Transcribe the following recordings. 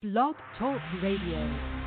Blog Talk Radio.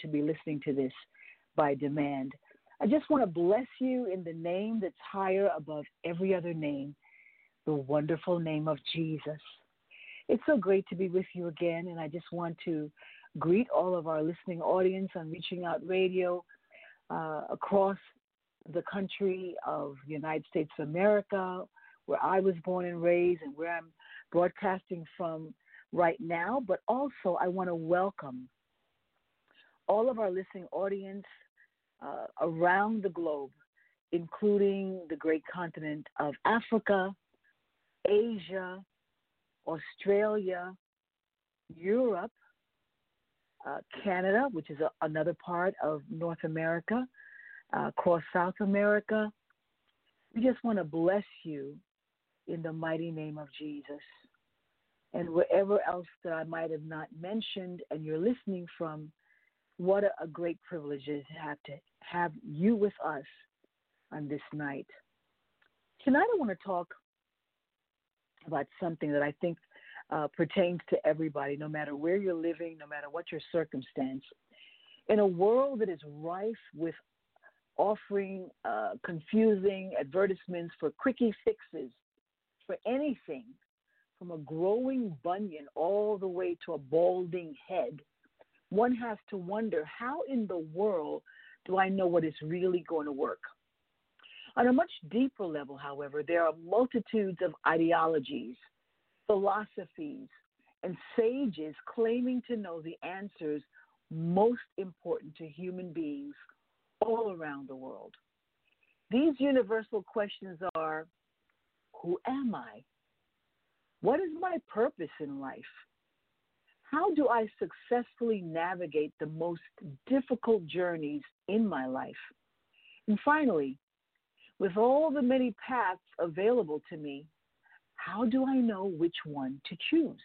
to be listening to this by demand. I just want to bless you in the name that's higher above every other name, the wonderful name of Jesus. It's so great to be with you again, and I just want to greet all of our listening audience on Reaching Out Radio uh, across the country of the United States of America, where I was born and raised, and where I'm broadcasting from right now. But also, I want to welcome all of our listening audience uh, around the globe, including the great continent of Africa, Asia, Australia, Europe, uh, Canada, which is a, another part of North America, uh, across South America. We just want to bless you in the mighty name of Jesus. And wherever else that I might have not mentioned and you're listening from, what a, great privilege it is to have to have you with us on this night. Tonight I want to talk about something that I think uh, pertains to everybody, no matter where you're living, no matter what your circumstance. In a world that is rife with offering uh, confusing advertisements for quickie fixes for anything from a growing bunion all the way to a balding head, one has to wonder how in the world do I know what is really going to work? On a much deeper level, however, there are multitudes of ideologies, philosophies, and sages claiming to know the answers most important to human beings all around the world. These universal questions are Who am I? What is my purpose in life? How do I successfully navigate the most difficult journeys in my life? And finally, with all the many paths available to me, how do I know which one to choose?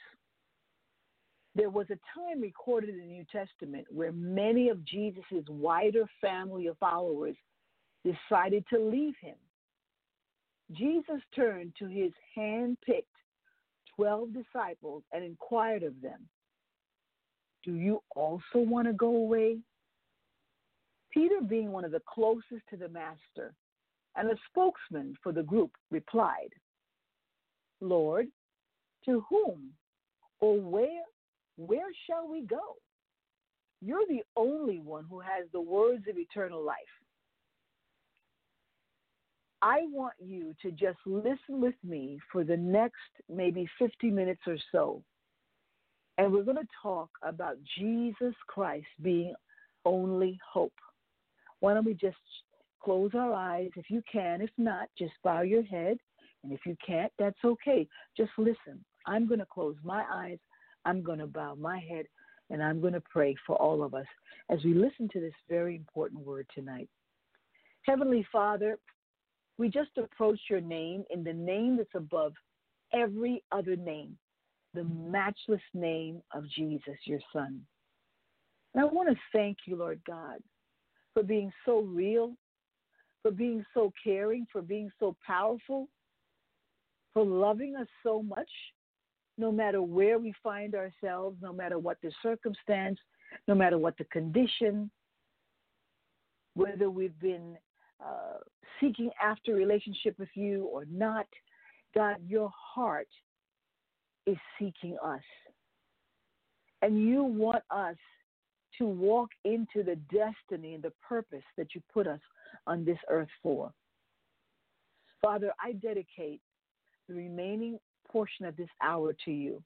There was a time recorded in the New Testament where many of Jesus' wider family of followers decided to leave him. Jesus turned to his hand picked 12 disciples and inquired of them, Do you also want to go away? Peter, being one of the closest to the Master and a spokesman for the group, replied, Lord, to whom or where where shall we go? You're the only one who has the words of eternal life. I want you to just listen with me for the next maybe 50 minutes or so. And we're going to talk about Jesus Christ being only hope. Why don't we just close our eyes if you can? If not, just bow your head. And if you can't, that's okay. Just listen. I'm going to close my eyes I'm going to bow my head and I'm going to pray for all of us as we listen to this very important word tonight. Heavenly Father, we just approach your name in the name that's above every other name, the matchless name of Jesus, your Son. And I want to thank you, Lord God, for being so real, for being so caring, for being so powerful, for loving us so much, no matter where we find ourselves, no matter what the circumstance, no matter what the condition, whether we've been uh, seeking after relationship with you or not, God, your heart is seeking us. And you want us to walk into the destiny and the purpose that you put us on this earth for. Father, I dedicate the remaining portion of this hour to you.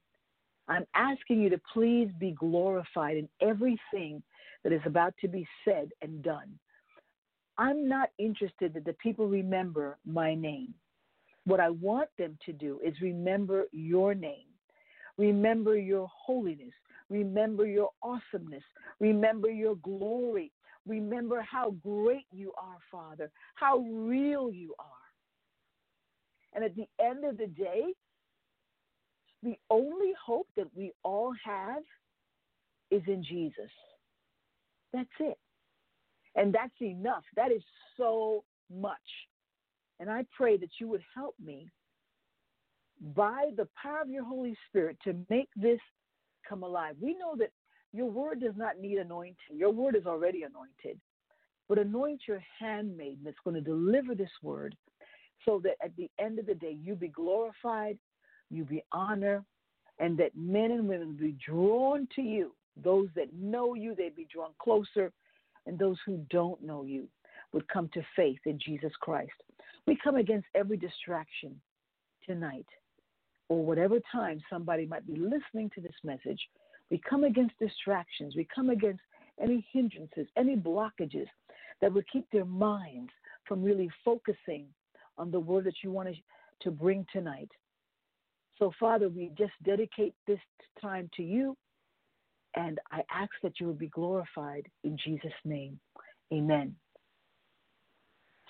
I'm asking you to please be glorified in everything that is about to be said and done. I'm not interested that the people remember my name. What I want them to do is remember your name, remember your holiness, remember your awesomeness, remember your glory, remember how great you are, Father, how real you are. And at the end of the day, the only hope that we all have is in Jesus. That's it. And that's enough. That is so much. And I pray that you would help me by the power of your Holy Spirit to make this come alive. We know that your word does not need anointing, your word is already anointed. But anoint your handmaid that's going to deliver this word so that at the end of the day you be glorified you be honored, and that men and women be drawn to you. Those that know you, they be drawn closer, and those who don't know you would come to faith in Jesus Christ. We come against every distraction tonight, or whatever time somebody might be listening to this message. We come against distractions. We come against any hindrances, any blockages that would keep their minds from really focusing on the word that you want to bring tonight. So, Father, we just dedicate this time to you. And I ask that you would be glorified in Jesus' name. Amen.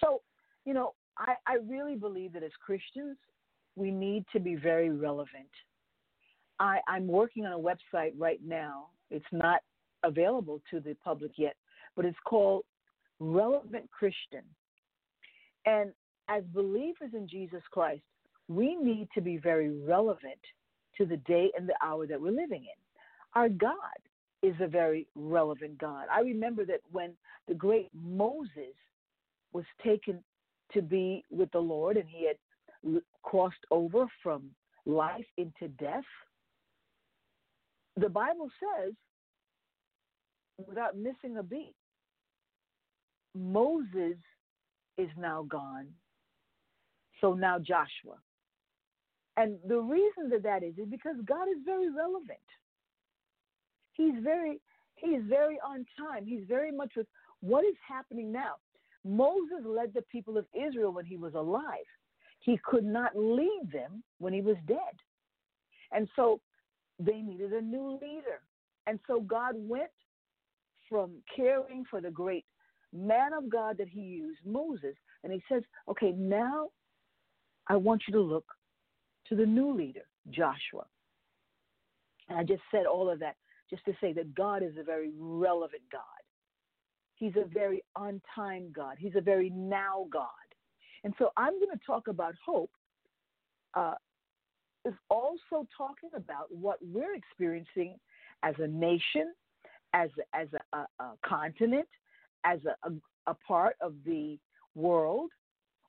So, you know, I, I really believe that as Christians, we need to be very relevant. I, I'm working on a website right now. It's not available to the public yet, but it's called Relevant Christian. And as believers in Jesus Christ, we need to be very relevant to the day and the hour that we're living in. Our God is a very relevant God. I remember that when the great Moses was taken to be with the Lord and he had crossed over from life into death, the Bible says, without missing a beat, Moses is now gone. So now Joshua. And the reason that that is is because God is very relevant. He's very he is very on time. He's very much with what is happening now. Moses led the people of Israel when he was alive. He could not lead them when he was dead. And so they needed a new leader. And so God went from caring for the great man of God that he used, Moses, and he says, okay, now I want you to look to the new leader, Joshua. And I just said all of that just to say that God is a very relevant God. He's a very on time God. He's a very now God. And so I'm going to talk about hope, uh, is also talking about what we're experiencing as a nation, as, as a, a, a continent, as a, a, a part of the world.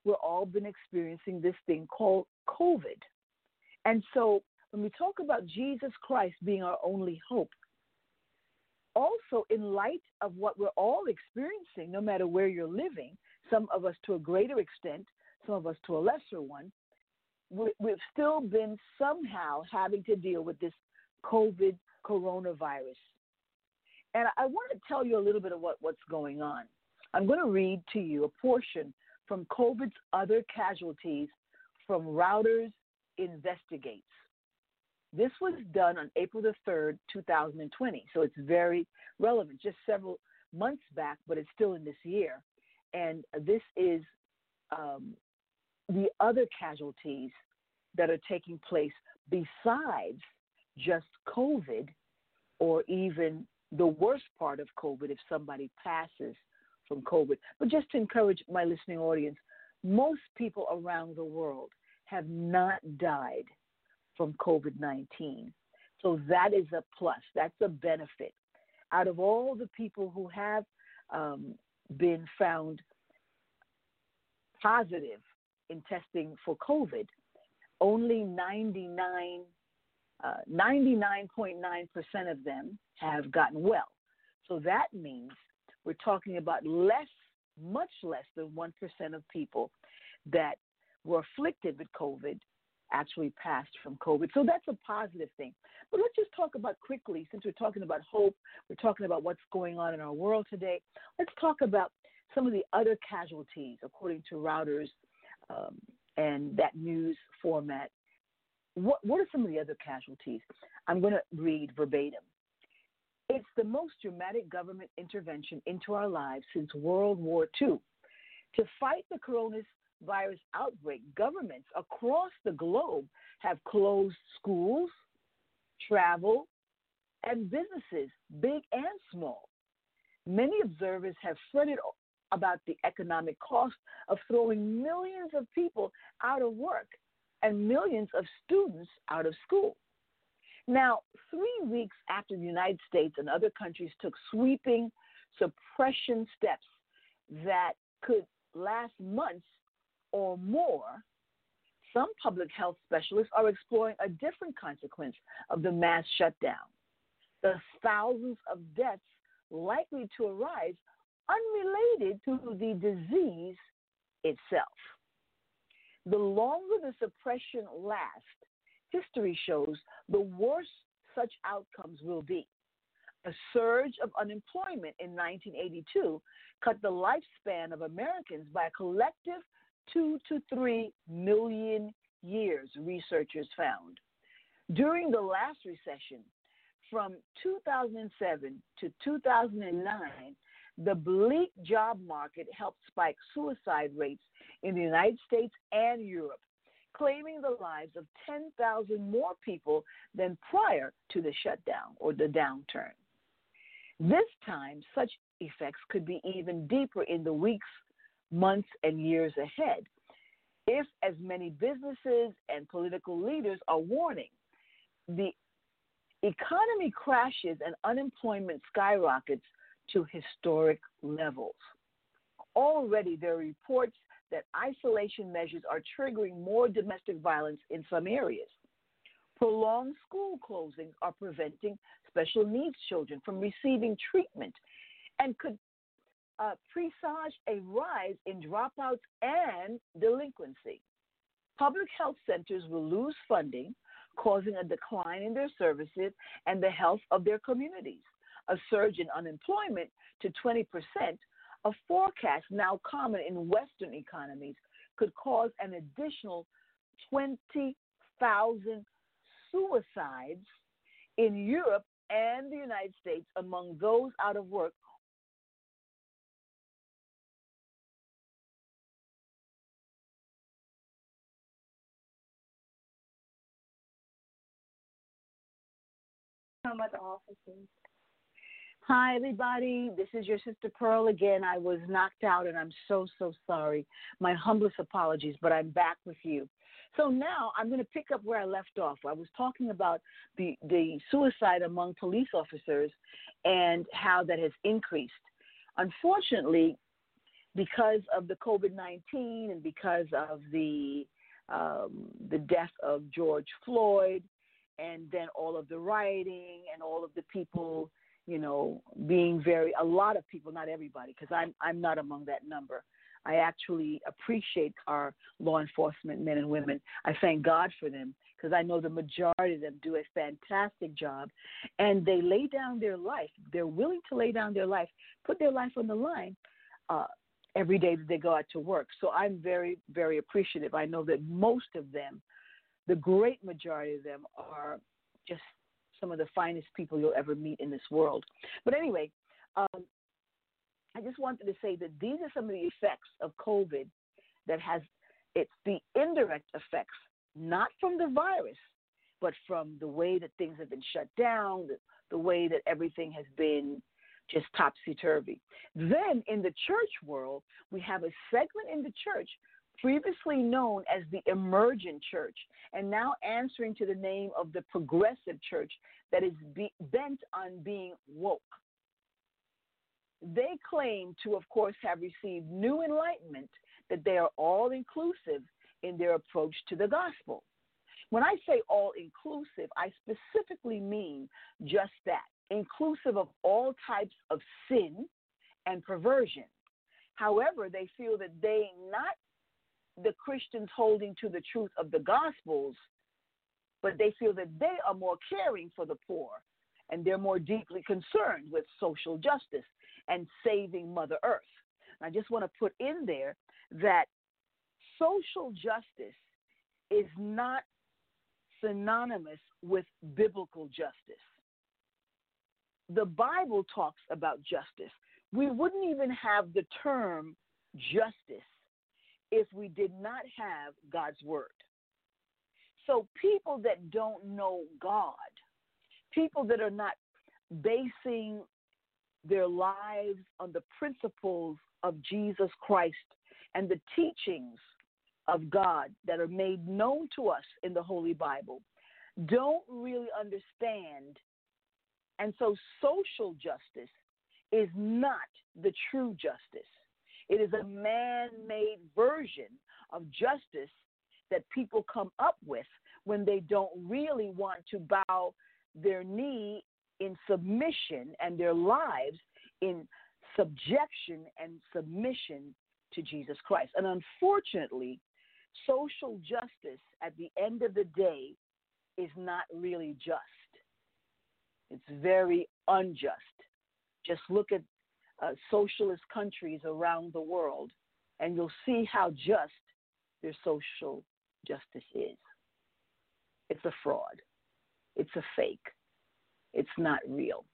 We've all been experiencing this thing called COVID. And so when we talk about Jesus Christ being our only hope, also in light of what we're all experiencing, no matter where you're living, some of us to a greater extent, some of us to a lesser one, we've still been somehow having to deal with this COVID coronavirus. And I want to tell you a little bit of what, what's going on. I'm going to read to you a portion from COVID's other casualties from Reuters investigates. This was done on April the 3rd, 2020. So it's very relevant, just several months back, but it's still in this year. And this is um, the other casualties that are taking place besides just COVID or even the worst part of COVID if somebody passes from COVID. But just to encourage my listening audience, most people around the world have not died from COVID 19. So that is a plus, that's a benefit. Out of all the people who have um, been found positive in testing for COVID, only 99, uh, 99.9% of them have gotten well. So that means we're talking about less, much less than 1% of people that were afflicted with COVID actually passed from COVID. So that's a positive thing. But let's just talk about quickly, since we're talking about hope, we're talking about what's going on in our world today. Let's talk about some of the other casualties, according to Reuters um, and that news format. What, what are some of the other casualties? I'm going to read verbatim. It's the most dramatic government intervention into our lives since World War II. To fight the coronavirus virus outbreak, governments across the globe have closed schools, travel, and businesses, big and small. Many observers have fretted about the economic cost of throwing millions of people out of work and millions of students out of school. Now, three weeks after the United States and other countries took sweeping suppression steps that could last months or more, some public health specialists are exploring a different consequence of the mass shutdown the thousands of deaths likely to arise unrelated to the disease itself. The longer the suppression lasts, history shows the worse such outcomes will be. A surge of unemployment in 1982 cut the lifespan of Americans by a collective two to three million years, researchers found. During the last recession, from 2007 to 2009, the bleak job market helped spike suicide rates in the United States and Europe, claiming the lives of 10,000 more people than prior to the shutdown or the downturn. This time, such effects could be even deeper in the weeks, months, and years ahead if as many businesses and political leaders are warning the economy crashes and unemployment skyrockets to historic levels. Already, there are reports that isolation measures are triggering more domestic violence in some areas. Prolonged school closings are preventing special needs children from receiving treatment and could uh, presage a rise in dropouts and delinquency. Public health centers will lose funding, causing a decline in their services and the health of their communities. A surge in unemployment to 20%, a forecast now common in Western economies, could cause an additional 20,000 suicides in Europe and the United States among those out of work Offices. Hi, everybody. This is your sister Pearl again. I was knocked out and I'm so, so sorry. My humblest apologies, but I'm back with you. So now I'm going to pick up where I left off. I was talking about the, the suicide among police officers and how that has increased. Unfortunately, because of the COVID 19 and because of the, um, the death of George Floyd, and then all of the rioting and all of the people, you know, being very a lot of people, not everybody, because I'm I'm not among that number. I actually appreciate our law enforcement men and women. I thank God for them because I know the majority of them do a fantastic job and they lay down their life. They're willing to lay down their life, put their life on the line uh, every day that they go out to work. So I'm very, very appreciative. I know that most of them the great majority of them are just some of the finest people you'll ever meet in this world. But anyway, um, I just wanted to say that these are some of the effects of COVID that has it's the indirect effects, not from the virus, but from the way that things have been shut down, the, the way that everything has been just topsy turvy. Then in the church world, we have a segment in the church previously known as the emergent church, and now answering to the name of the progressive church that is be- bent on being woke. They claim to, of course, have received new enlightenment that they are all inclusive in their approach to the gospel. When I say all inclusive, I specifically mean just that inclusive of all types of sin and perversion. However, they feel that they not the Christians holding to the truth of the Gospels, but they feel that they are more caring for the poor and they're more deeply concerned with social justice and saving Mother Earth. I just want to put in there that social justice is not synonymous with biblical justice. The Bible talks about justice. We wouldn't even have the term justice if we did not have God's word. So, people that don't know God, people that are not basing their lives on the principles of Jesus Christ and the teachings of God that are made known to us in the Holy Bible, don't really understand. And so, social justice is not the true justice. It is a man made version of justice that people come up with when they don't really want to bow their knee in submission and their lives in subjection and submission to Jesus Christ. And unfortunately, social justice at the end of the day is not really just. It's very unjust. Just look at uh, socialist countries around the world, and you'll see how just their social justice is. It's a fraud, it's a fake, It's not real.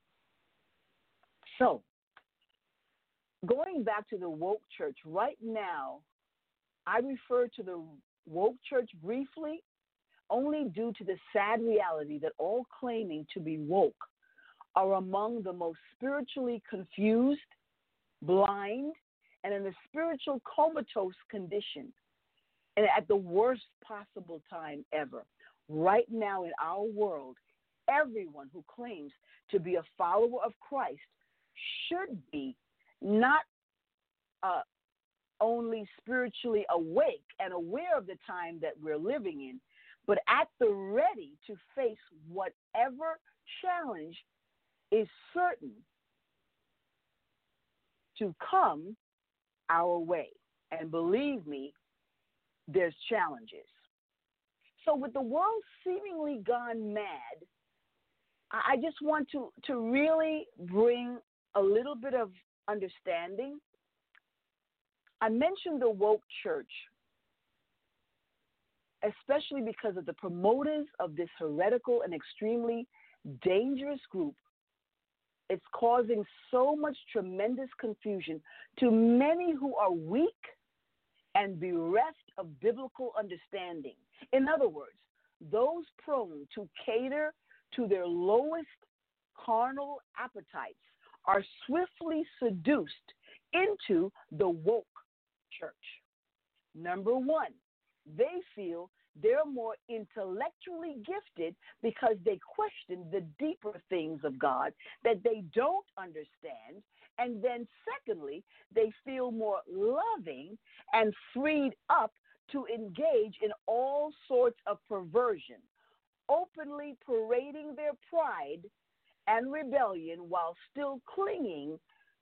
So, going back to the woke church, right now, I refer to the woke church briefly only due to the sad reality that all claiming to be woke are among the most spiritually confused, blind, and in a spiritual comatose condition, and at the worst possible time ever. Right now in our world, everyone who claims to be a follower of Christ should be not uh, only spiritually awake and aware of the time that we're living in, but at the ready to face whatever challenge is certain to come our way. And believe me, there's challenges. So, with the world seemingly gone mad, I just want to, to really bring a little bit of understanding. I mentioned the woke church, especially because of the promoters of this heretical and extremely dangerous group. It's causing so much tremendous confusion to many who are weak and bereft of biblical understanding. In other words, those prone to cater to their lowest carnal appetites are swiftly seduced into the woke church. Number one, they feel they're more intellectually gifted because they question the deeper things of God that they don't understand. And then, secondly, they feel more loving and freed up to engage in all sorts of perversion, openly parading their pride and rebellion while still clinging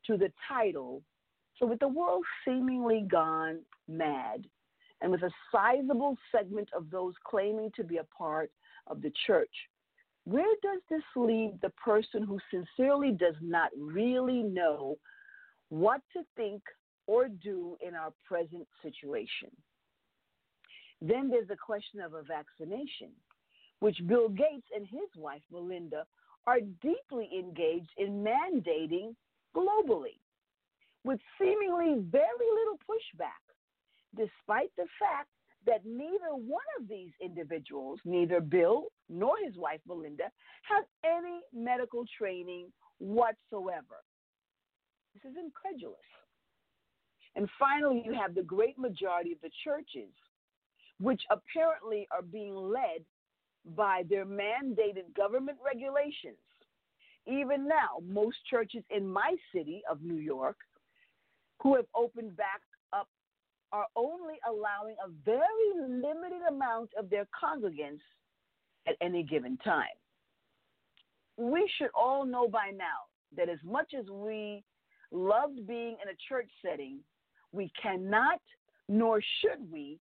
to the title. So, with the world seemingly gone mad, and with a sizable segment of those claiming to be a part of the church, where does this leave the person who sincerely does not really know what to think or do in our present situation? Then there's the question of a vaccination, which Bill Gates and his wife, Melinda, are deeply engaged in mandating globally with seemingly very little pushback, despite the fact that neither one of these individuals, neither Bill nor his wife Melinda, have any medical training whatsoever. This is incredulous. And finally, you have the great majority of the churches, which apparently are being led by their mandated government regulations. Even now, most churches in my city of New York who have opened back are only allowing a very limited amount of their congregants at any given time. We should all know by now that as much as we loved being in a church setting, we cannot nor should we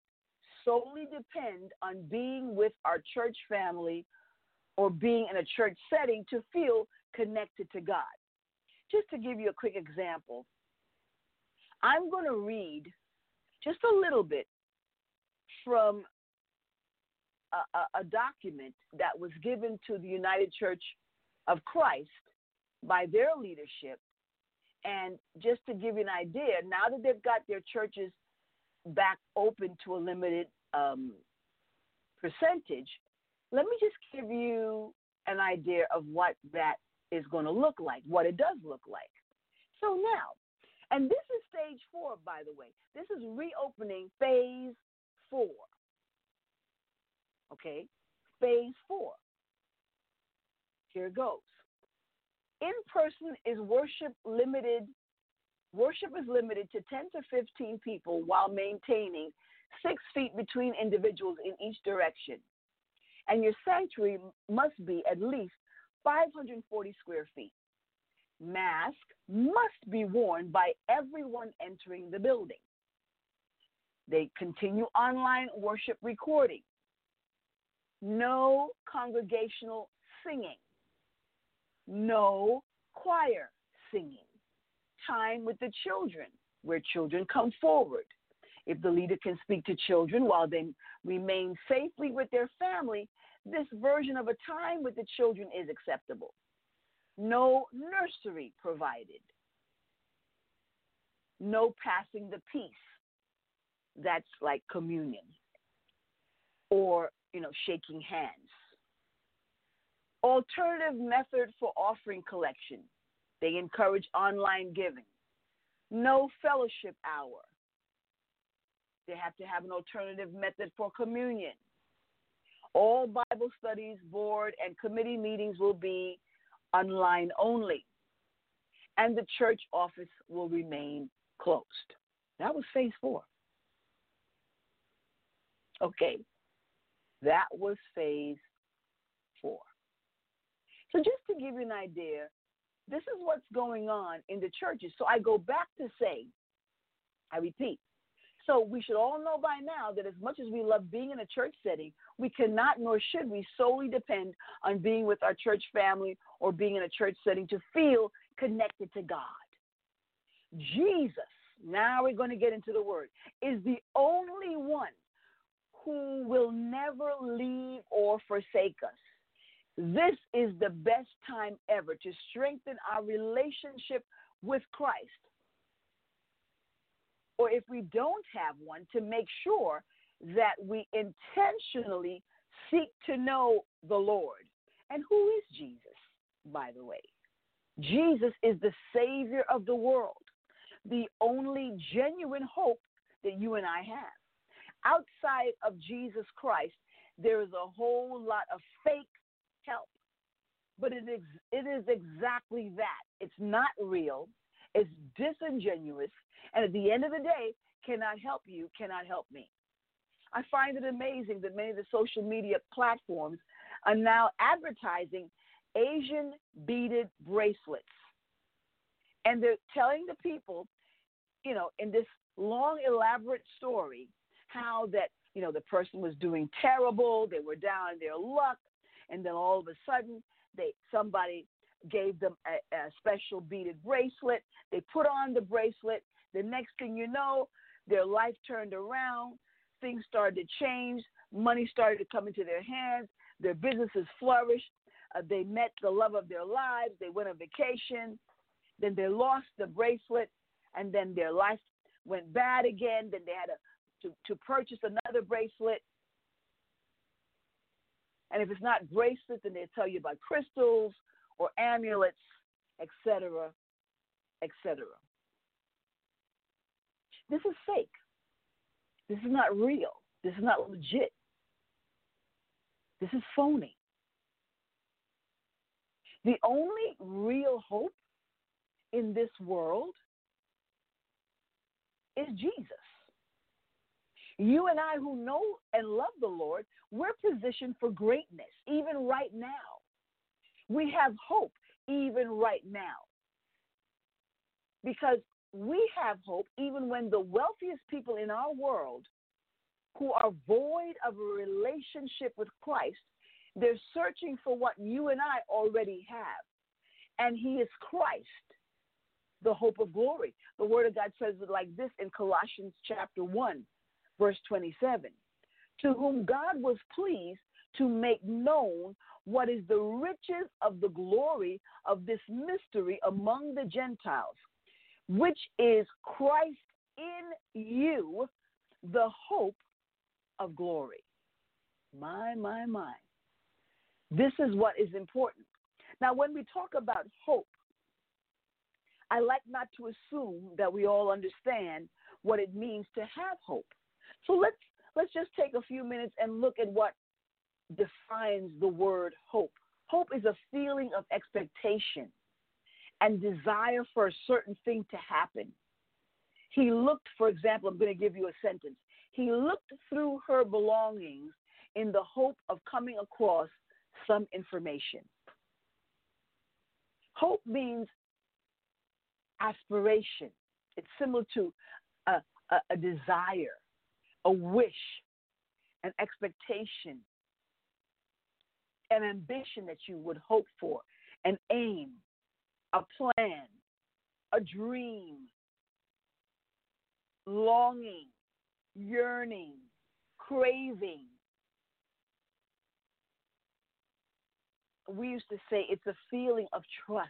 solely depend on being with our church family or being in a church setting to feel connected to God. Just to give you a quick example, I'm going to read just a little bit from a, a, a, document that was given to the United Church of Christ by their leadership. And just to give you an idea, now that they've got their churches back open to a limited um, percentage, let me just give you an idea of what that is going to look like, what it does look like. So now, and this is stage four, by the way. This is reopening phase four. Okay, phase four. Here it goes. In person is worship limited. Worship is limited to 10 to 15 people while maintaining six feet between individuals in each direction. And your sanctuary must be at least 540 square feet. Mask must be worn by everyone entering the building. They continue online worship recording. No congregational singing. No choir singing. Time with the children, where children come forward. If the leader can speak to children while they remain safely with their family, this version of a time with the children is acceptable. No nursery provided, no passing the peace. That's like communion or, you know, shaking hands. Alternative method for offering collection. They encourage online giving. No fellowship hour. They have to have an alternative method for communion. All Bible studies, board, and committee meetings will be online only. And the church office will remain closed. That was phase four. Okay. That was phase four. So, just to give you an idea, this is what's going on in the churches. So, I go back to say, I repeat, so we should all know by now that as much as we love being in a church setting, we cannot nor should we solely depend on being with our church family or being in a church setting to feel connected to God. Jesus, now we're going to get into the word, is the only one who will never leave or forsake us. This is the best time ever to strengthen our relationship with Christ. Or if we don't have one, to make sure that we intentionally seek to know the Lord. And who is Jesus, by the way? Jesus is the Savior of the world, the only genuine hope that you and I have. Outside of Jesus Christ, there is a whole lot of fake help. But it is, it is exactly that. It's not real, it's disingenuous, and at the end of the day, cannot help you, cannot help me. I find it amazing that many of the social media platforms are now advertising Asian beaded bracelets. And they're telling the people, you know, in this long, elaborate story, how that, you know, the person was doing terrible, they were down in their luck, and then all of a sudden they somebody gave them a, a special beaded bracelet. They put on the bracelet. The next thing you know, their life turned around. Things started to change. Money started to come into their hands. Their businesses flourished. Uh, they met the love of their lives. They went on vacation. Then they lost the bracelet, and then their life went bad again. Then they had to, to, to purchase another bracelet. And if it's not bracelets, then they tell you about crystals or amulets, etc., etc. This is fake. This is not real. This is not legit. This is phony. The only real hope in this world is Jesus. You and I, who know and love the Lord, we're positioned for greatness, even right now. We have hope, even right now. Because we have hope even when the wealthiest people in our world who are void of a relationship with Christ, they're searching for what you and I already have. And He is Christ, the hope of glory. The Word of God says it like this in Colossians chapter 1, verse 27 To whom God was pleased to make known what is the riches of the glory of this mystery among the Gentiles which is Christ in you, the hope of glory. My, my, my. This is what is important. Now, when we talk about hope, I like not to assume that we all understand what it means to have hope. So let's let's just take a few minutes and look at what defines the word hope. Hope is a feeling of expectation, and desire for a certain thing to happen. He looked, for example, I'm going to give you a sentence. He looked through her belongings in the hope of coming across some information. Hope means aspiration, it's similar to a, a, a desire, a wish, an expectation, an ambition that you would hope for, an aim, a plan, a dream, longing, yearning, craving. we used to say it's a feeling of trust.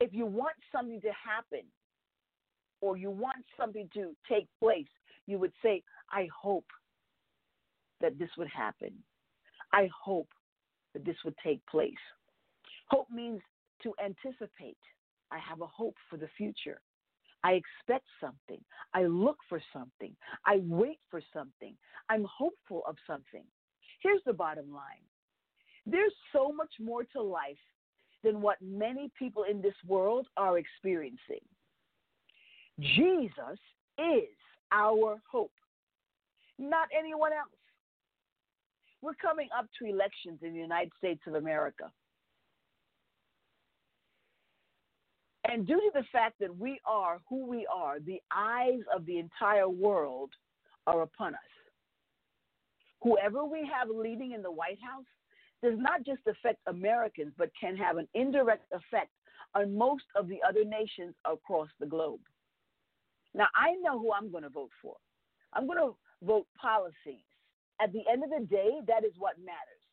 If you want something to happen or you want something to take place, you would say, I hope that this would happen. I hope that this would take place. Hope means to anticipate. I have a hope for the future. I expect something. I look for something. I wait for something. I'm hopeful of something. Here's the bottom line there's so much more to life than what many people in this world are experiencing. Jesus is our hope, not anyone else. We're coming up to elections in the United States of America. And due to the fact that we are who we are, the eyes of the entire world are upon us. Whoever we have leading in the White House does not just affect Americans, but can have an indirect effect on most of the other nations across the globe. Now, I know who I'm going to vote for. I'm going to vote policies. At the end of the day, that is what matters.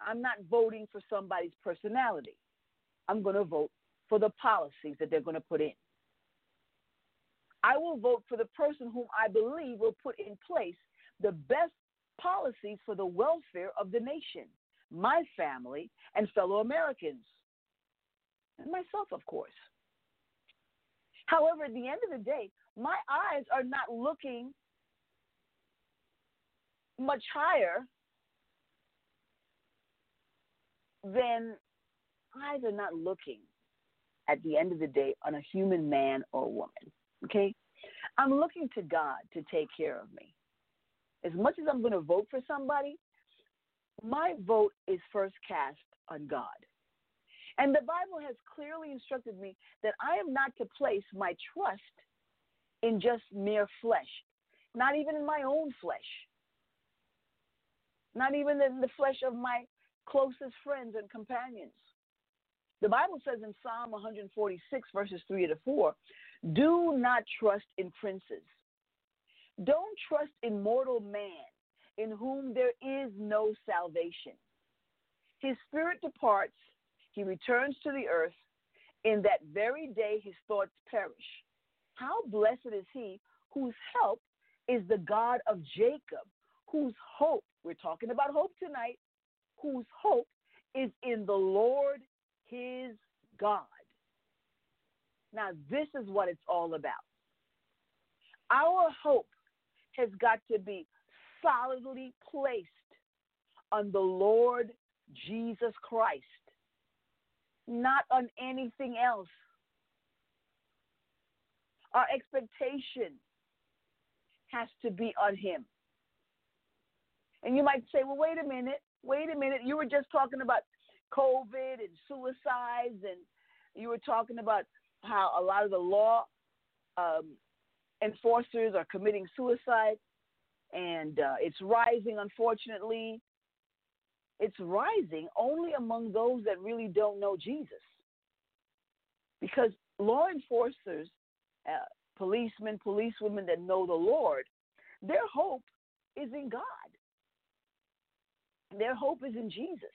I'm not voting for somebody's personality. I'm going to vote for the policies that they're going to put in. I will vote for the person whom I believe will put in place the best policies for the welfare of the nation, my family, and fellow Americans, and myself, of course. However, at the end of the day, my eyes are not looking much higher than eyes are not looking at the end of the day on a human man or woman. Okay? I'm looking to God to take care of me. As much as I'm going to vote for somebody, my vote is first cast on God. And the Bible has clearly instructed me that I am not to place my trust in just mere flesh, not even in my own flesh, not even in the flesh of my closest friends and companions. The Bible says in Psalm 146, verses 3 to 4, do not trust in princes. Don't trust in mortal man, in whom there is no salvation. His spirit departs, he returns to the earth. In that very day, his thoughts perish. How blessed is he whose help is the God of Jacob, whose hope, we're talking about hope tonight, whose hope is in the Lord his God. Now, this is what it's all about. Our hope has got to be solidly placed on the Lord Jesus Christ, not on anything else. Our expectation has to be on Him. And you might say, well, wait a minute, wait a minute. You were just talking about COVID and suicides, and you were talking about how a lot of the law um, enforcers are committing suicide, and uh, it's rising, unfortunately. It's rising only among those that really don't know Jesus. Because law enforcers, uh, policemen, policewomen that know the Lord, their hope is in God. Their hope is in Jesus.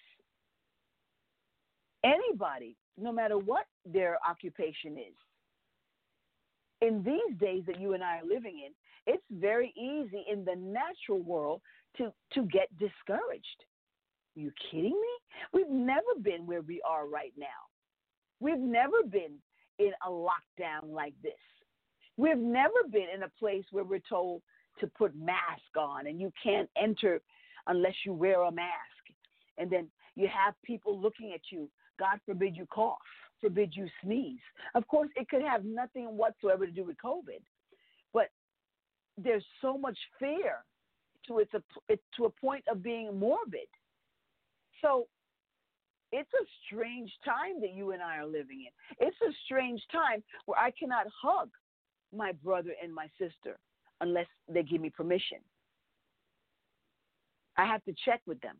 Anybody, no matter what their occupation is, in these days that you and I are living in, it's very easy in the natural world to, to get discouraged. You kidding me? We've never been where we are right now. We've never been in a lockdown like this. We've never been in a place where we're told to put mask on and you can't enter unless you wear a mask. And then you have people looking at you. God forbid you cough forbid you sneeze. Of course, it could have nothing whatsoever to do with COVID, but there's so much fear to it's a to a point of being morbid. So it's a strange time that you and I are living in. It's a strange time where I cannot hug my brother and my sister unless they give me permission. I have to check with them.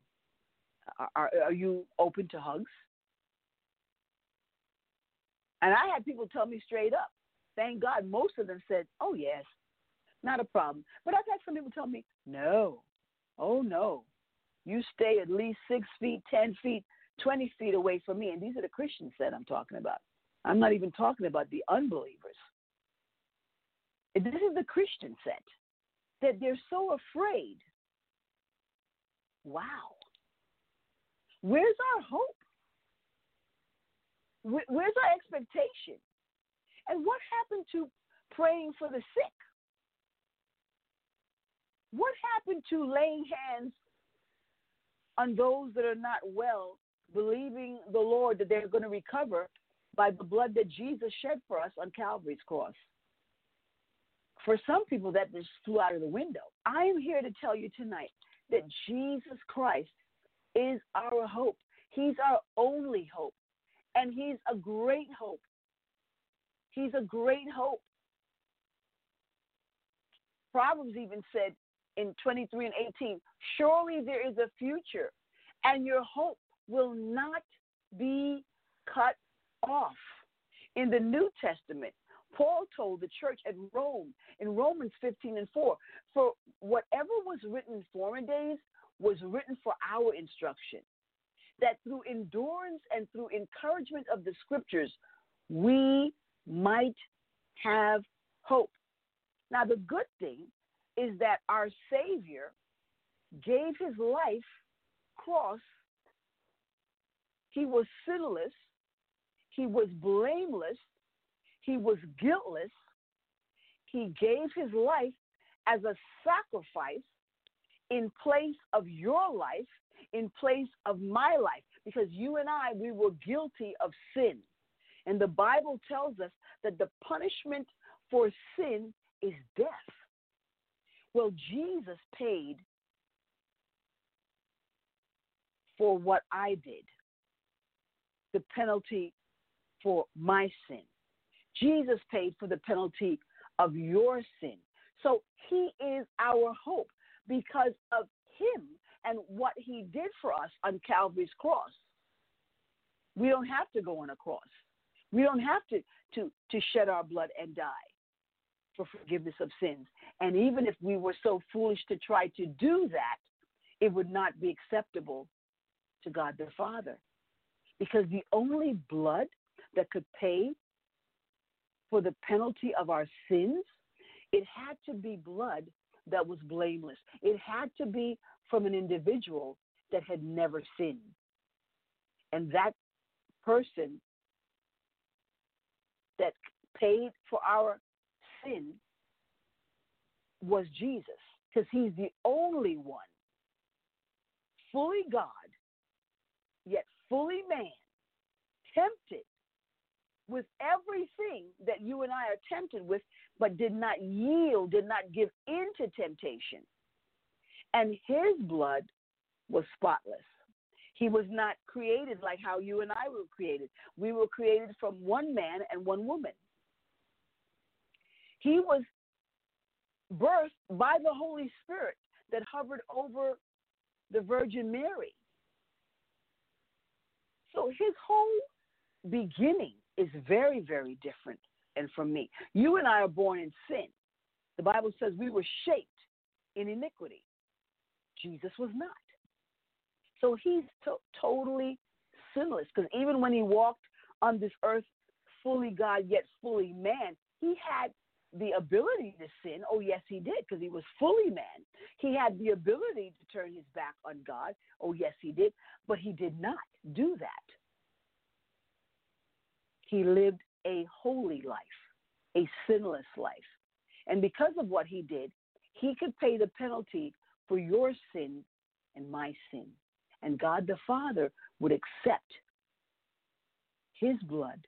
Are, are, are you open to hugs? And I had people tell me straight up. Thank God, most of them said, "Oh yes." not a problem. But I've had some people tell me, no, oh no, you stay at least six feet, 10 feet, 20 feet away from me. And these are the Christians that I'm talking about. I'm not even talking about the unbelievers. This is the Christian set that they're so afraid. Wow. Where's our hope? Where's our expectation? And what happened to praying for the sick? What happened to laying hands on those that are not well, believing the Lord that they're going to recover by the blood that Jesus shed for us on Calvary's cross? For some people, that just flew out of the window. I am here to tell you tonight that Jesus Christ is our hope. He's our only hope. And He's a great hope. He's a great hope. Proverbs even said in 23 and 18, Surely there is a future, and your hope will not be cut off. In the New Testament, Paul told the church at Rome in Romans 15 and 4 For whatever was written in former days was written for our instruction, that through endurance and through encouragement of the scriptures, we might have hope. Now, the good thing is that our Savior gave his life cross. He was sinless, he was blameless, he was guiltless. He gave his life as a sacrifice in place of your life, in place of my life, because you and I, we were guilty of sin. And the Bible tells us that the punishment for sin is death. Well, Jesus paid for what I did, the penalty for my sin. Jesus paid for the penalty of your sin. So he is our hope because of him and what he did for us on Calvary's cross. We don't have to go on a cross. We don't have to, to, to shed our blood and die for forgiveness of sins. And even if we were so foolish to try to do that, it would not be acceptable to God the Father. Because the only blood that could pay for the penalty of our sins, it had to be blood that was blameless. It had to be from an individual that had never sinned. And that person that paid for our sin was Jesus, because he's the only one, fully God, yet fully man, tempted with everything that you and I are tempted with, but did not yield, did not give in to temptation. And his blood was spotless. He was not created like how you and I were created. We were created from one man and one woman. He was birthed by the Holy Spirit that hovered over the Virgin Mary. So his whole beginning is very, very different and from me. You and I are born in sin. The Bible says we were shaped in iniquity. Jesus was not. So he's to- totally sinless because even when he walked on this earth fully God yet fully man, he had the ability to sin. Oh, yes, he did because he was fully man. He had the ability to turn his back on God. Oh, yes, he did. But he did not do that. He lived a holy life, a sinless life. And because of what he did, he could pay the penalty for your sin and my sin. And God the Father would accept his blood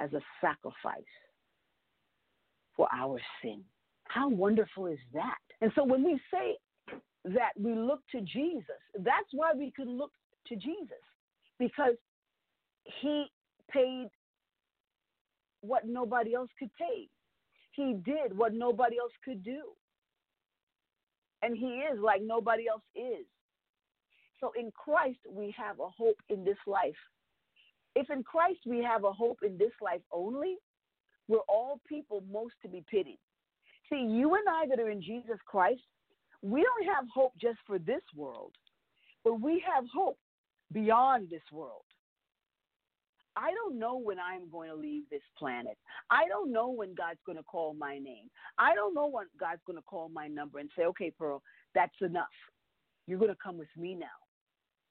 as a sacrifice for our sin. How wonderful is that? And so when we say that we look to Jesus, that's why we can look to Jesus because he paid what nobody else could pay. He did what nobody else could do. And he is like nobody else is. So in Christ, we have a hope in this life. If in Christ we have a hope in this life only, we're all people most to be pitied. See, you and I that are in Jesus Christ, we don't have hope just for this world, but we have hope beyond this world. I don't know when I'm going to leave this planet. I don't know when God's going to call my name. I don't know when God's going to call my number and say, okay, Pearl, that's enough. You're going to come with me now.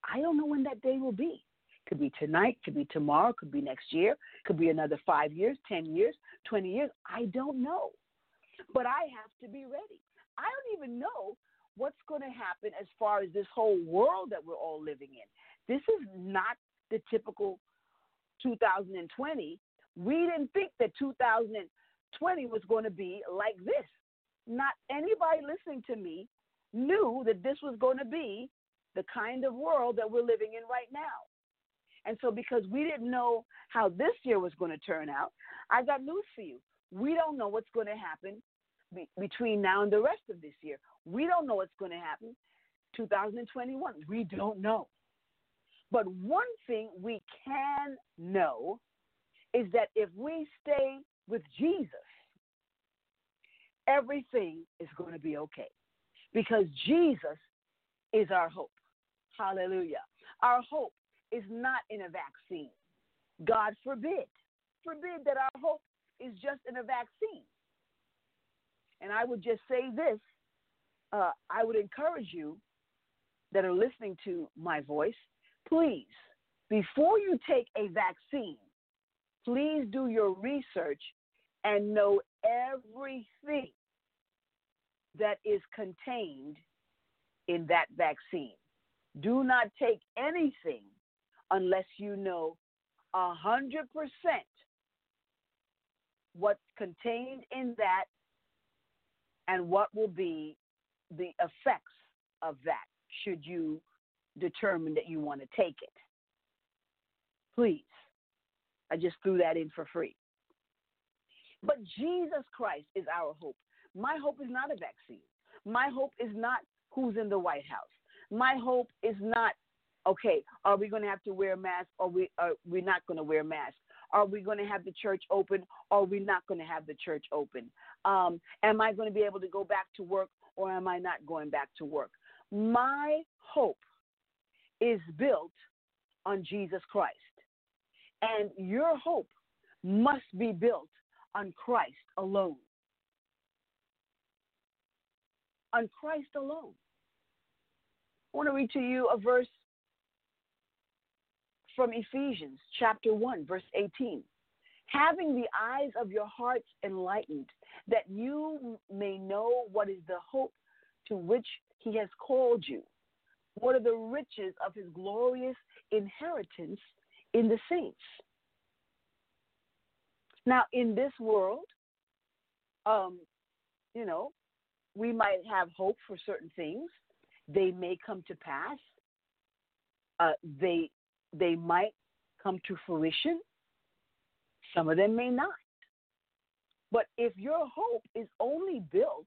I don't know when that day will be. Could be tonight, could be tomorrow, could be next year, could be another five years, 10 years, 20 years. I don't know. But I have to be ready. I don't even know what's going to happen as far as this whole world that we're all living in. This is not the typical 2020. We didn't think that 2020 was going to be like this. Not anybody listening to me knew that this was going to be the kind of world that we're living in right now. And so, because we didn't know how this year was going to turn out, I got news for you. We don't know what's going to happen be- between now and the rest of this year. We don't know what's going to happen 2021. We don't know. But one thing we can know is that if we stay with Jesus, everything is going to be okay because Jesus is our hope. Hallelujah. Our hope is not in a vaccine. God forbid. Forbid that our hope is just in a vaccine. And I would just say this uh, I would encourage you that are listening to my voice, please, before you take a vaccine, please do your research and know everything that is contained in that vaccine. Do not take anything unless you know a hundred percent what's contained in that and what will be the effects of that should you determine that you want to take it. Please. I just threw that in for free. But Jesus Christ is our hope. My hope is not a vaccine. My hope is not who's in the White House. My hope is not, okay, are we going to have to wear masks or we, are we not going to wear masks? Are we going to have the church open or are we not going to have the church open? Um, am I going to be able to go back to work or am I not going back to work? My hope is built on Jesus Christ. And your hope must be built on Christ alone. On Christ alone. I want to read to you a verse from Ephesians chapter 1, verse 18. Having the eyes of your hearts enlightened, that you may know what is the hope to which he has called you, what are the riches of his glorious inheritance in the saints. Now, in this world, um, you know, we might have hope for certain things. They may come to pass. Uh, they they might come to fruition. Some of them may not. But if your hope is only built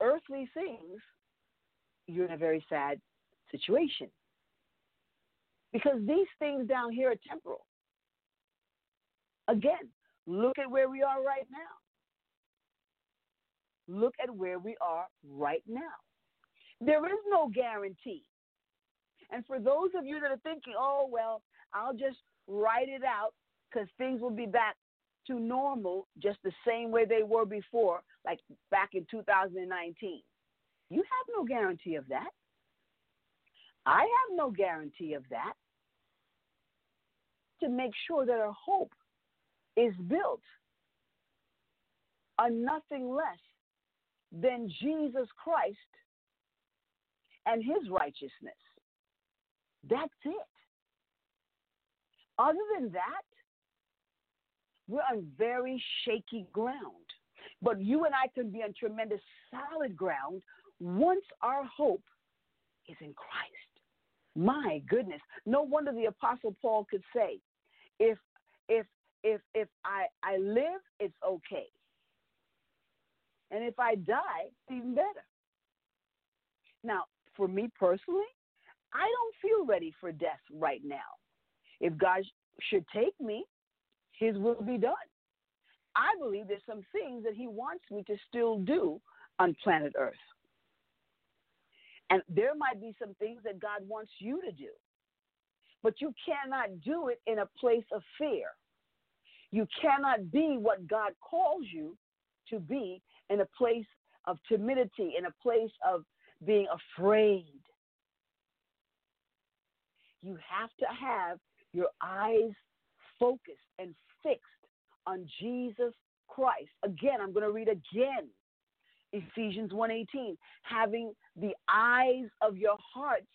earthly things, you're in a very sad situation. Because these things down here are temporal. Again, look at where we are right now. Look at where we are right now. There is no guarantee. And for those of you that are thinking, oh, well, I'll just write it out because things will be back to normal just the same way they were before, like back in 2019. You have no guarantee of that. I have no guarantee of that. To make sure that our hope is built on nothing less than Jesus Christ and his righteousness. That's it. Other than that, we're on very shaky ground. But you and I can be on tremendous solid ground once our hope is in Christ. My goodness. No wonder the apostle Paul could say, if if if if I I live, it's okay. And if I die, it's even better. Now, for me personally, I don't feel ready for death right now. If God should take me, his will be done. I believe there's some things that He wants me to still do on planet Earth. And there might be some things that God wants you to do, but you cannot do it in a place of fear. You cannot be what God calls you to be in a place of timidity, in a place of being afraid. You have to have your eyes focused and fixed on Jesus Christ. Again, I'm going to read again Ephesians 1:18, having the eyes of your hearts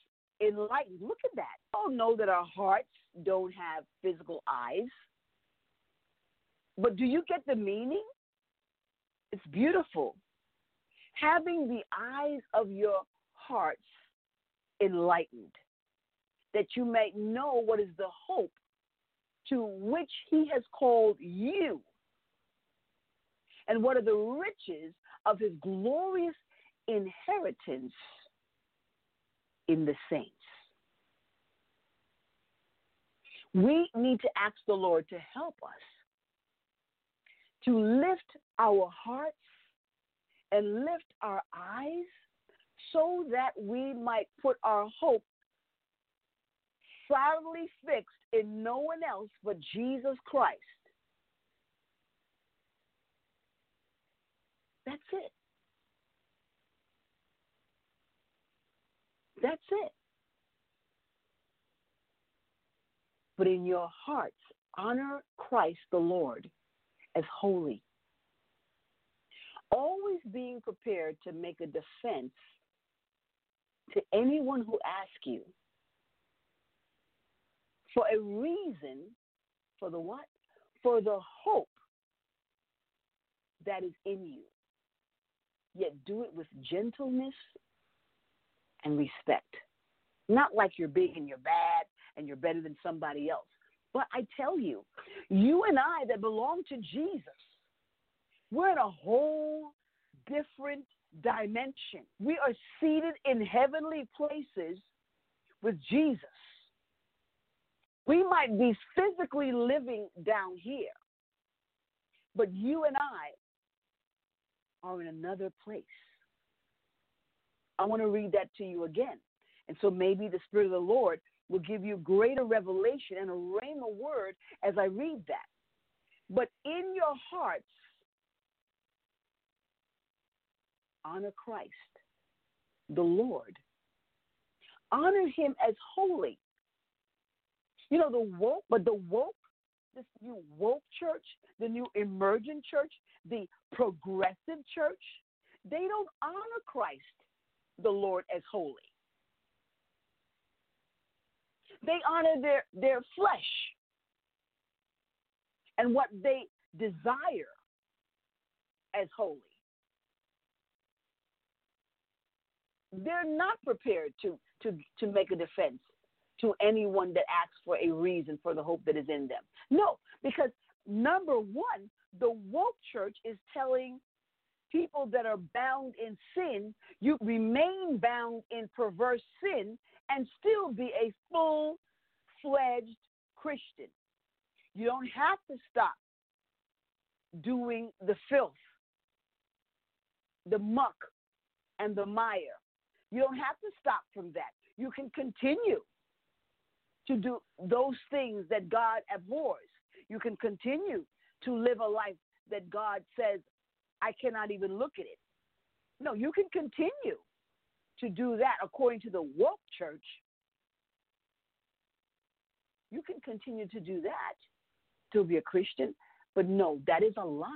enlightened. Look at that. All know that our hearts don't have physical eyes. But do you get the meaning? It's beautiful. Having the eyes of your hearts enlightened, that you may know what is the hope to which he has called you, and what are the riches of his glorious inheritance in the saints. We need to ask the Lord to help us to lift our hearts and lift our eyes so that we might put our hope solidly fixed in no one else but Jesus Christ. That's it. That's it. But in your hearts, honor Christ the Lord as holy. Always being prepared to make a defense to anyone who asks you for a reason for the what? For the hope that is in you yet do it with gentleness and respect. Not like you're big and you're bad and you're better than somebody else. But I tell you, you and I that belong to Jesus, we're in a whole different dimension. We are seated in heavenly places with Jesus. We might be physically living down here, but you and I are in another place. I want to read that to you again. And so maybe the Spirit of the Lord will give you greater revelation and a rhema word as I read that. But in your hearts, honor Christ, the Lord. Honor him as holy. You know, the woke, but the woke, this new woke church, the new emergent church, the progressive church, they don't honor Christ, the Lord, as holy. They honor their, their flesh and what they desire as holy. They're not prepared to, to, to make a defense to anyone that asks for a reason for the hope that is in them. No, because number one, the woke church is telling people that are bound in sin, you remain bound in perverse sin and still be a full fledged Christian. You don't have to stop doing the filth, the muck, and the mire. You don't have to stop from that. You can continue to do those things that God abhors. You can continue to live a life that God says, I cannot even look at it. No, you can continue to do that according to the woke church. You can continue to do that to be a Christian, but no, that is a lie.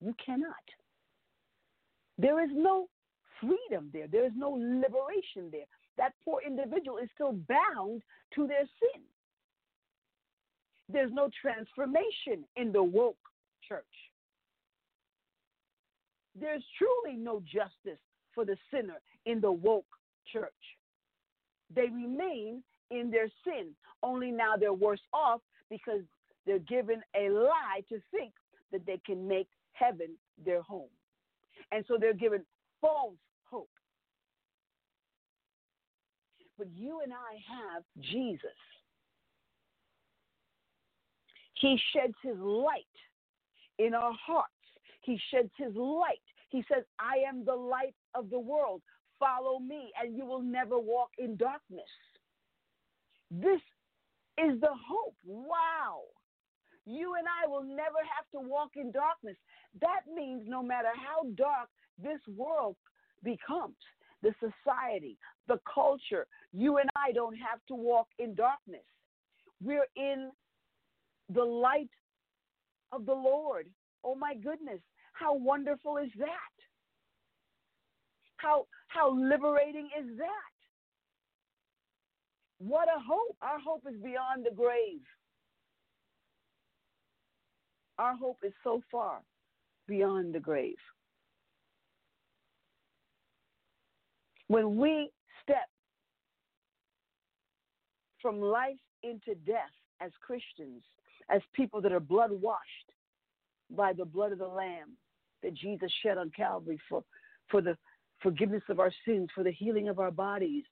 You cannot. There is no freedom there, there is no liberation there. That poor individual is still bound to their sin. There's no transformation in the woke church. There's truly no justice for the sinner in the woke church. They remain in their sin, only now they're worse off because they're given a lie to think that they can make heaven their home. And so they're given false hope. But you and I have Jesus. He sheds his light in our hearts. He sheds his light. He says, I am the light of the world. Follow me, and you will never walk in darkness. This is the hope. Wow. You and I will never have to walk in darkness. That means no matter how dark this world becomes, the society, the culture, you and I don't have to walk in darkness. We're in the light of the Lord. Oh my goodness, how wonderful is that? How how liberating is that? What a hope. Our hope is beyond the grave. Our hope is so far beyond the grave. When we step from life into death as Christians, as people that are blood washed by the blood of the Lamb that Jesus shed on Calvary for, for the forgiveness of our sins, for the healing of our bodies,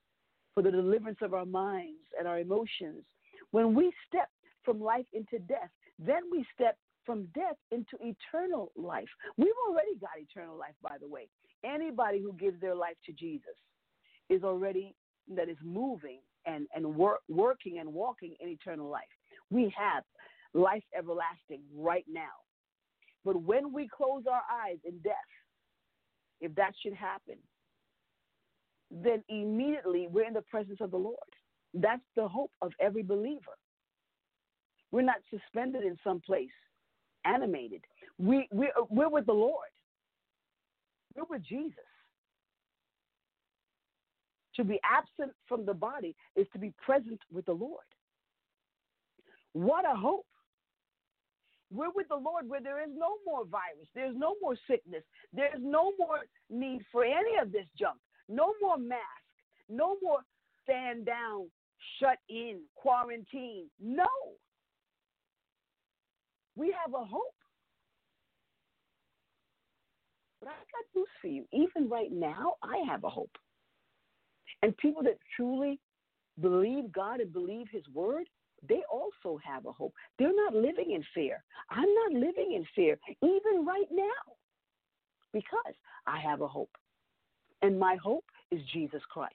for the deliverance of our minds and our emotions. When we step from life into death, then we step from death into eternal life. We've already got eternal life, by the way. Anybody who gives their life to Jesus is already, that is moving and, and work, working and walking in eternal life. We have life everlasting right now. But when we close our eyes in death, if that should happen, then immediately we're in the presence of the Lord. That's the hope of every believer. We're not suspended in some place, animated. We, we're, uh, we're with the Lord, we're with Jesus. To be absent from the body is to be present with the Lord. What a hope. We're with the Lord where there is no more virus, there's no more sickness, there's no more need for any of this junk, no more mask, no more stand down, shut in, quarantine. No. We have a hope. But I've got news for you. Even right now, I have a hope. And people that truly believe God and believe His word, they also have a hope. They're not living in fear. I'm not living in fear, even right now, because I have a hope. And my hope is Jesus Christ.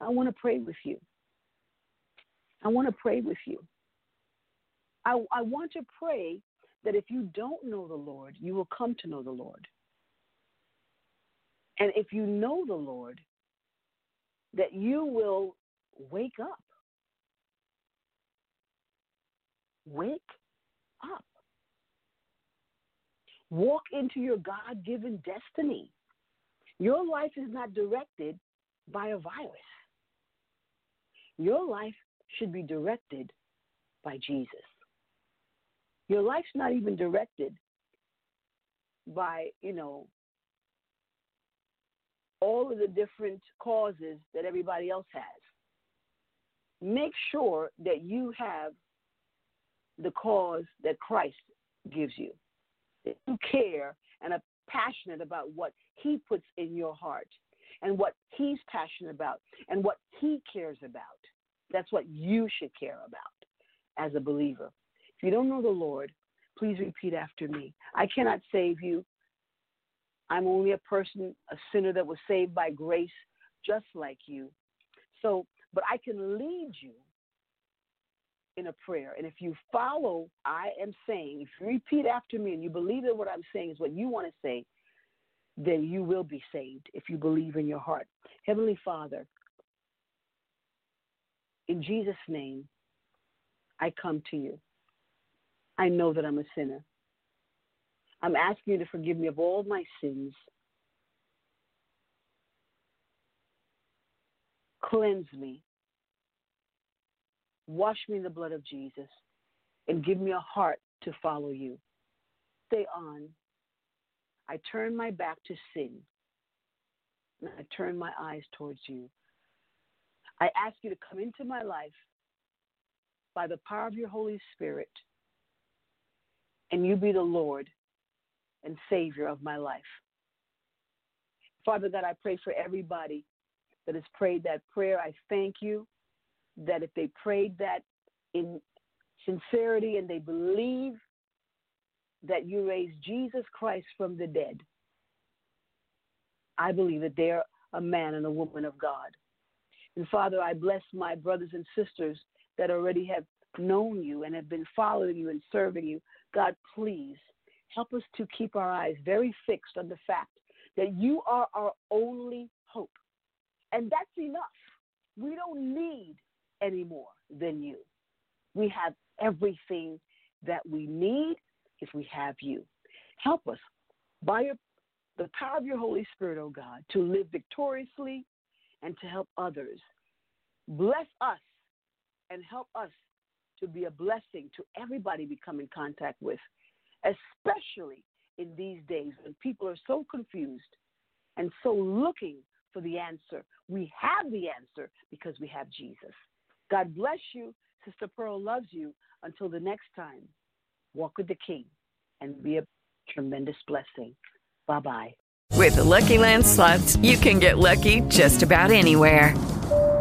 I want to pray with you. I want to pray with you. I, I want to pray that if you don't know the Lord, you will come to know the Lord. And if you know the Lord, that you will wake up. Wake up. Walk into your God given destiny. Your life is not directed by a virus. Your life should be directed by Jesus. Your life's not even directed by, you know, all of the different causes that everybody else has. Make sure that you have the cause that Christ gives you. You care and are passionate about what He puts in your heart and what He's passionate about and what He cares about. That's what you should care about as a believer. If you don't know the Lord, please repeat after me. I cannot save you. I'm only a person, a sinner that was saved by grace, just like you. So, but I can lead you in a prayer. And if you follow, I am saying, if you repeat after me and you believe that what I'm saying is what you want to say, then you will be saved if you believe in your heart. Heavenly Father, in Jesus' name, I come to you. I know that I'm a sinner. I'm asking you to forgive me of all my sins. Cleanse me. Wash me in the blood of Jesus and give me a heart to follow you. Stay on. I turn my back to sin and I turn my eyes towards you. I ask you to come into my life by the power of your Holy Spirit and you be the Lord and Savior of my life. Father God, I pray for everybody that has prayed that prayer. I thank you that if they prayed that in sincerity and they believe that you raised Jesus Christ from the dead, I believe that they're a man and a woman of God. And Father, I bless my brothers and sisters that already have known you and have been following you and serving you. God, please help us to keep our eyes very fixed on the fact that you are our only hope. And that's enough. We don't need any more than you. We have everything that we need if we have you. Help us by your, the power of your Holy Spirit, oh God, to live victoriously and to help others. Bless us and help us to be a blessing to everybody we come in contact with, especially in these days when people are so confused and so looking for the answer. We have the answer because we have Jesus. God bless you. Sister Pearl loves you. Until the next time, walk with the King and be a tremendous blessing. Bye bye. With the Lucky Land slots, you can get lucky just about anywhere.